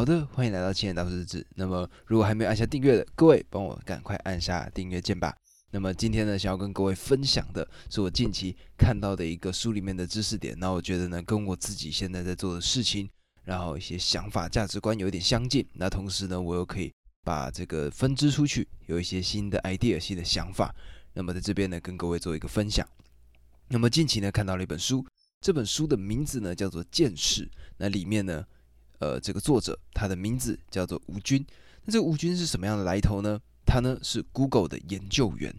好的，欢迎来到青年导师日志。那么，如果还没有按下订阅的各位，帮我赶快按下订阅键吧。那么今天呢，想要跟各位分享的是我近期看到的一个书里面的知识点。那我觉得呢，跟我自己现在在做的事情，然后一些想法、价值观有一点相近。那同时呢，我又可以把这个分支出去，有一些新的 idea、新的想法。那么在这边呢，跟各位做一个分享。那么近期呢，看到了一本书，这本书的名字呢叫做《见识》。那里面呢，呃，这个作者他的名字叫做吴军。那这个吴军是什么样的来头呢？他呢是 Google 的研究员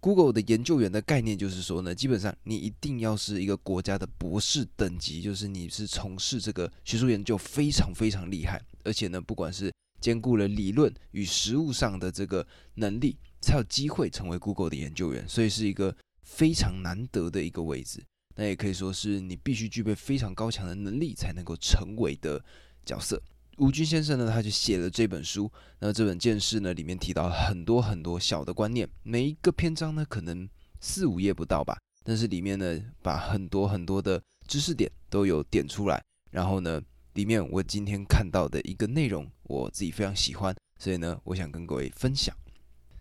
，Google 的研究员的概念就是说呢，基本上你一定要是一个国家的博士等级，就是你是从事这个学术研究非常非常厉害，而且呢，不管是兼顾了理论与实务上的这个能力，才有机会成为 Google 的研究员，所以是一个非常难得的一个位置。那也可以说是你必须具备非常高强的能力才能够成为的角色。吴军先生呢，他就写了这本书。那这本见识呢，里面提到很多很多小的观念，每一个篇章呢，可能四五页不到吧。但是里面呢，把很多很多的知识点都有点出来。然后呢，里面我今天看到的一个内容，我自己非常喜欢，所以呢，我想跟各位分享。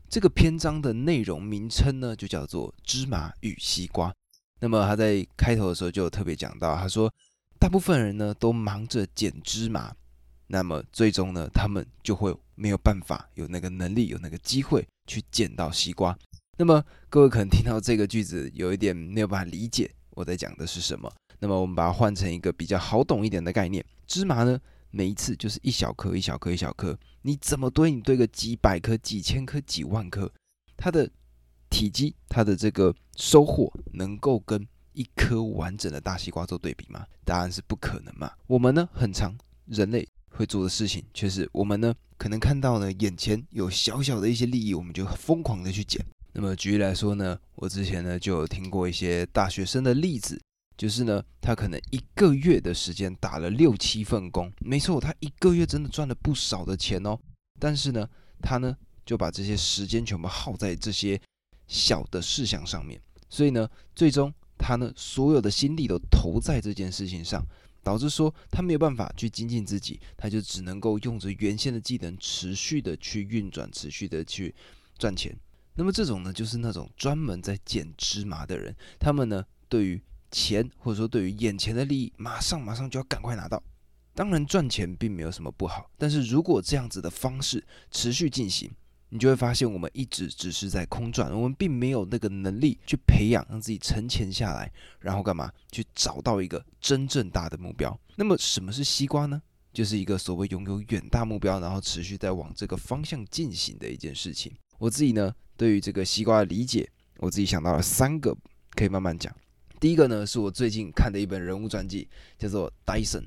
这个篇章的内容名称呢，就叫做芝麻与西瓜。那么他在开头的时候就特别讲到，他说，大部分人呢都忙着捡芝麻。那么最终呢，他们就会没有办法有那个能力、有那个机会去捡到西瓜。那么各位可能听到这个句子有一点没有办法理解我在讲的是什么。那么我们把它换成一个比较好懂一点的概念：芝麻呢，每一次就是一小颗、一小颗、一小颗，你怎么堆？你堆个几百颗、几千颗、几万颗，它的体积、它的这个收获能够跟一颗完整的大西瓜做对比吗？答案是不可能嘛。我们呢，很长人类。会做的事情，却是我们呢可能看到呢眼前有小小的一些利益，我们就疯狂的去捡。那么举例来说呢，我之前呢就有听过一些大学生的例子，就是呢他可能一个月的时间打了六七份工，没错，他一个月真的赚了不少的钱哦。但是呢他呢就把这些时间全部耗在这些小的事项上面，所以呢最终他呢所有的心力都投在这件事情上。导致说他没有办法去精进自己，他就只能够用着原先的技能持续的去运转，持续的去赚钱。那么这种呢，就是那种专门在捡芝麻的人，他们呢对于钱或者说对于眼前的利益，马上马上就要赶快拿到。当然赚钱并没有什么不好，但是如果这样子的方式持续进行，你就会发现，我们一直只是在空转，我们并没有那个能力去培养，让自己沉潜下来，然后干嘛？去找到一个真正大的目标。那么，什么是西瓜呢？就是一个所谓拥有远大目标，然后持续在往这个方向进行的一件事情。我自己呢，对于这个西瓜的理解，我自己想到了三个，可以慢慢讲。第一个呢，是我最近看的一本人物传记，叫做 Dyson。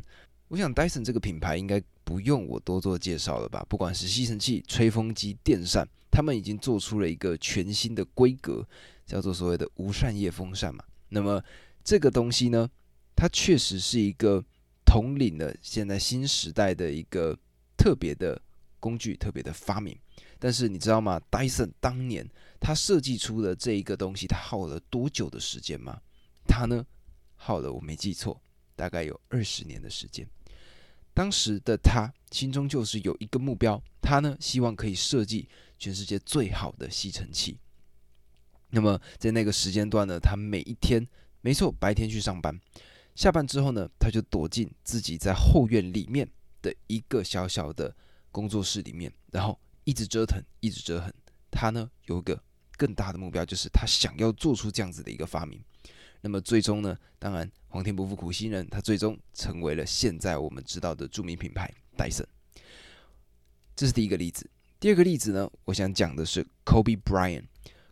我想 Dyson 这个品牌应该。不用我多做介绍了吧？不管是吸尘器、吹风机、电扇，他们已经做出了一个全新的规格，叫做所谓的无扇叶风扇嘛。那么这个东西呢，它确实是一个统领了现在新时代的一个特别的工具、特别的发明。但是你知道吗？Dyson 当年他设计出的这一个东西，它耗了多久的时间吗？它呢，耗了我没记错，大概有二十年的时间。当时的他心中就是有一个目标，他呢希望可以设计全世界最好的吸尘器。那么在那个时间段呢，他每一天，没错，白天去上班，下班之后呢，他就躲进自己在后院里面的一个小小的工作室里面，然后一直折腾，一直折腾。他呢有一个更大的目标，就是他想要做出这样子的一个发明。那么最终呢？当然，皇天不负苦心人，他最终成为了现在我们知道的著名品牌戴森。这是第一个例子。第二个例子呢，我想讲的是 Kobe Bryant。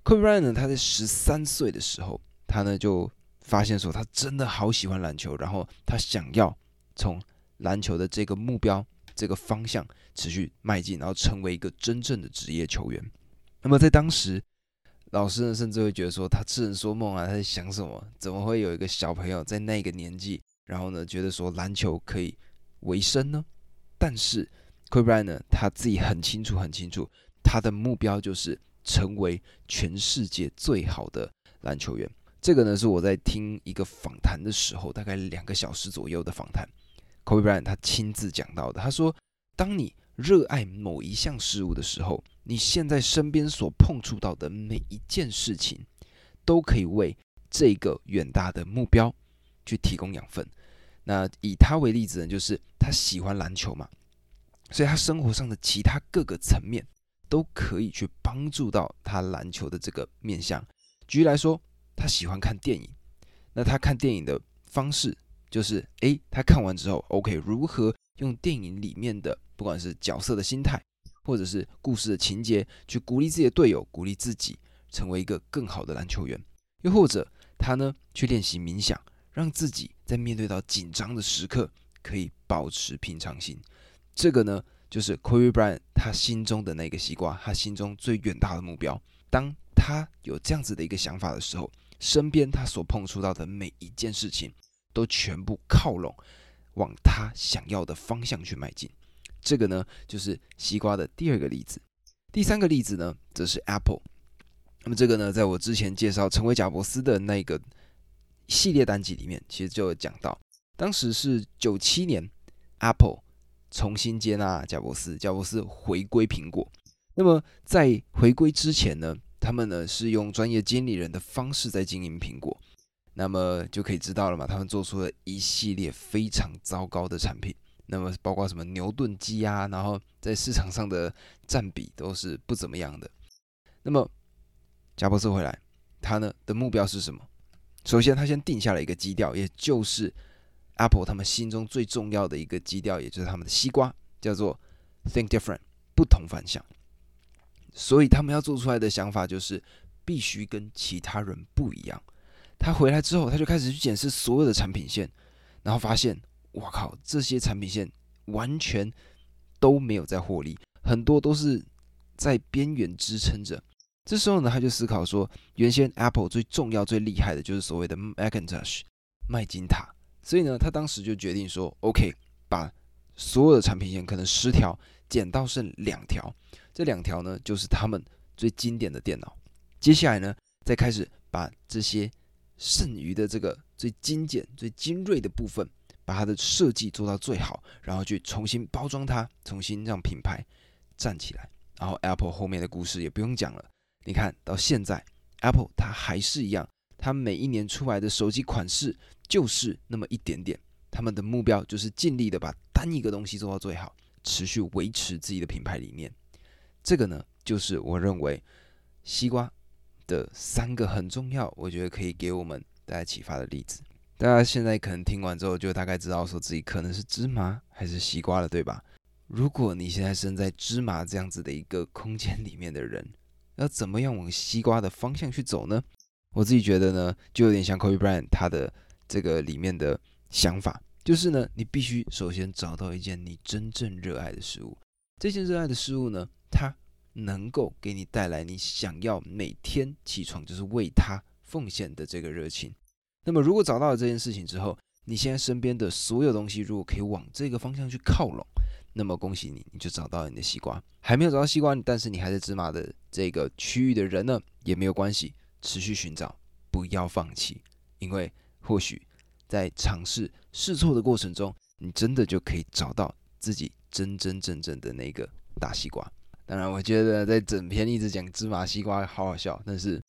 Kobe Bryant 呢，他在十三岁的时候，他呢就发现说，他真的好喜欢篮球，然后他想要从篮球的这个目标、这个方向持续迈进，然后成为一个真正的职业球员。那么在当时，老师呢，甚至会觉得说他痴人说梦啊，他在想什么？怎么会有一个小朋友在那个年纪，然后呢，觉得说篮球可以为生呢？但是 Kobe Bryant 呢，他自己很清楚，很清楚，他的目标就是成为全世界最好的篮球员。这个呢，是我在听一个访谈的时候，大概两个小时左右的访谈，Kobe Bryant 他亲自讲到的。他说，当你热爱某一项事物的时候，你现在身边所碰触到的每一件事情，都可以为这个远大的目标去提供养分。那以他为例子呢，就是他喜欢篮球嘛，所以他生活上的其他各个层面都可以去帮助到他篮球的这个面向。举例来说，他喜欢看电影，那他看电影的方式就是，诶，他看完之后，OK，如何用电影里面的不管是角色的心态，或者是故事的情节，去鼓励自己的队友，鼓励自己成为一个更好的篮球员，又或者他呢去练习冥想。让自己在面对到紧张的时刻可以保持平常心，这个呢就是 Kobe Bryant 他心中的那个西瓜，他心中最远大的目标。当他有这样子的一个想法的时候，身边他所碰触到的每一件事情都全部靠拢，往他想要的方向去迈进。这个呢就是西瓜的第二个例子。第三个例子呢则是 Apple。那么这个呢，在我之前介绍成为贾伯斯的那个。系列单集里面其实就有讲到，当时是九七年，Apple 重新接纳贾伯斯，贾伯斯回归苹果。那么在回归之前呢，他们呢是用专业经理人的方式在经营苹果。那么就可以知道了嘛，他们做出了一系列非常糟糕的产品。那么包括什么牛顿机啊，然后在市场上的占比都是不怎么样的。那么贾伯斯回来，他呢的目标是什么？首先，他先定下了一个基调，也就是 Apple 他们心中最重要的一个基调，也就是他们的西瓜，叫做 Think Different，不同凡响。所以他们要做出来的想法就是必须跟其他人不一样。他回来之后，他就开始去检视所有的产品线，然后发现，我靠，这些产品线完全都没有在获利，很多都是在边缘支撑着。这时候呢，他就思考说，原先 Apple 最重要、最厉害的就是所谓的 Macintosh 麦金塔，所以呢，他当时就决定说，OK，把所有的产品线可能十条减到剩两条，这两条呢就是他们最经典的电脑。接下来呢，再开始把这些剩余的这个最精简、最精锐的部分，把它的设计做到最好，然后去重新包装它，重新让品牌站起来。然后 Apple 后面的故事也不用讲了。你看到现在，Apple 它还是一样，它每一年出来的手机款式就是那么一点点。他们的目标就是尽力的把单一个东西做到最好，持续维持自己的品牌理念。这个呢，就是我认为西瓜的三个很重要，我觉得可以给我们带来启发的例子。大家现在可能听完之后，就大概知道说自己可能是芝麻还是西瓜了，对吧？如果你现在身在芝麻这样子的一个空间里面的人，要怎么样往西瓜的方向去走呢？我自己觉得呢，就有点像 Kobe Bryant 他的这个里面的想法，就是呢，你必须首先找到一件你真正热爱的事物。这件热爱的事物呢，它能够给你带来你想要每天起床就是为它奉献的这个热情。那么，如果找到了这件事情之后，你现在身边的所有东西，如果可以往这个方向去靠拢。那么恭喜你，你就找到了你的西瓜。还没有找到西瓜，但是你还在芝麻的这个区域的人呢，也没有关系，持续寻找，不要放弃，因为或许在尝试试错的过程中，你真的就可以找到自己真真正正的那个大西瓜。当然，我觉得在整篇一直讲芝麻西瓜好好笑，但是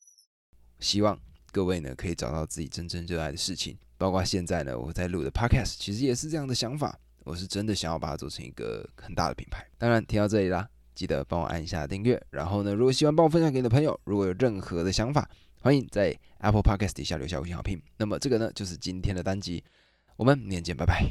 希望各位呢可以找到自己真正热爱的事情，包括现在呢我在录的 Podcast，其实也是这样的想法。我是真的想要把它做成一个很大的品牌。当然，听到这里啦，记得帮我按一下订阅。然后呢，如果喜欢，帮我分享给你的朋友。如果有任何的想法，欢迎在 Apple Podcast 底下留下五星好评。那么这个呢，就是今天的单集。我们明天见，拜拜。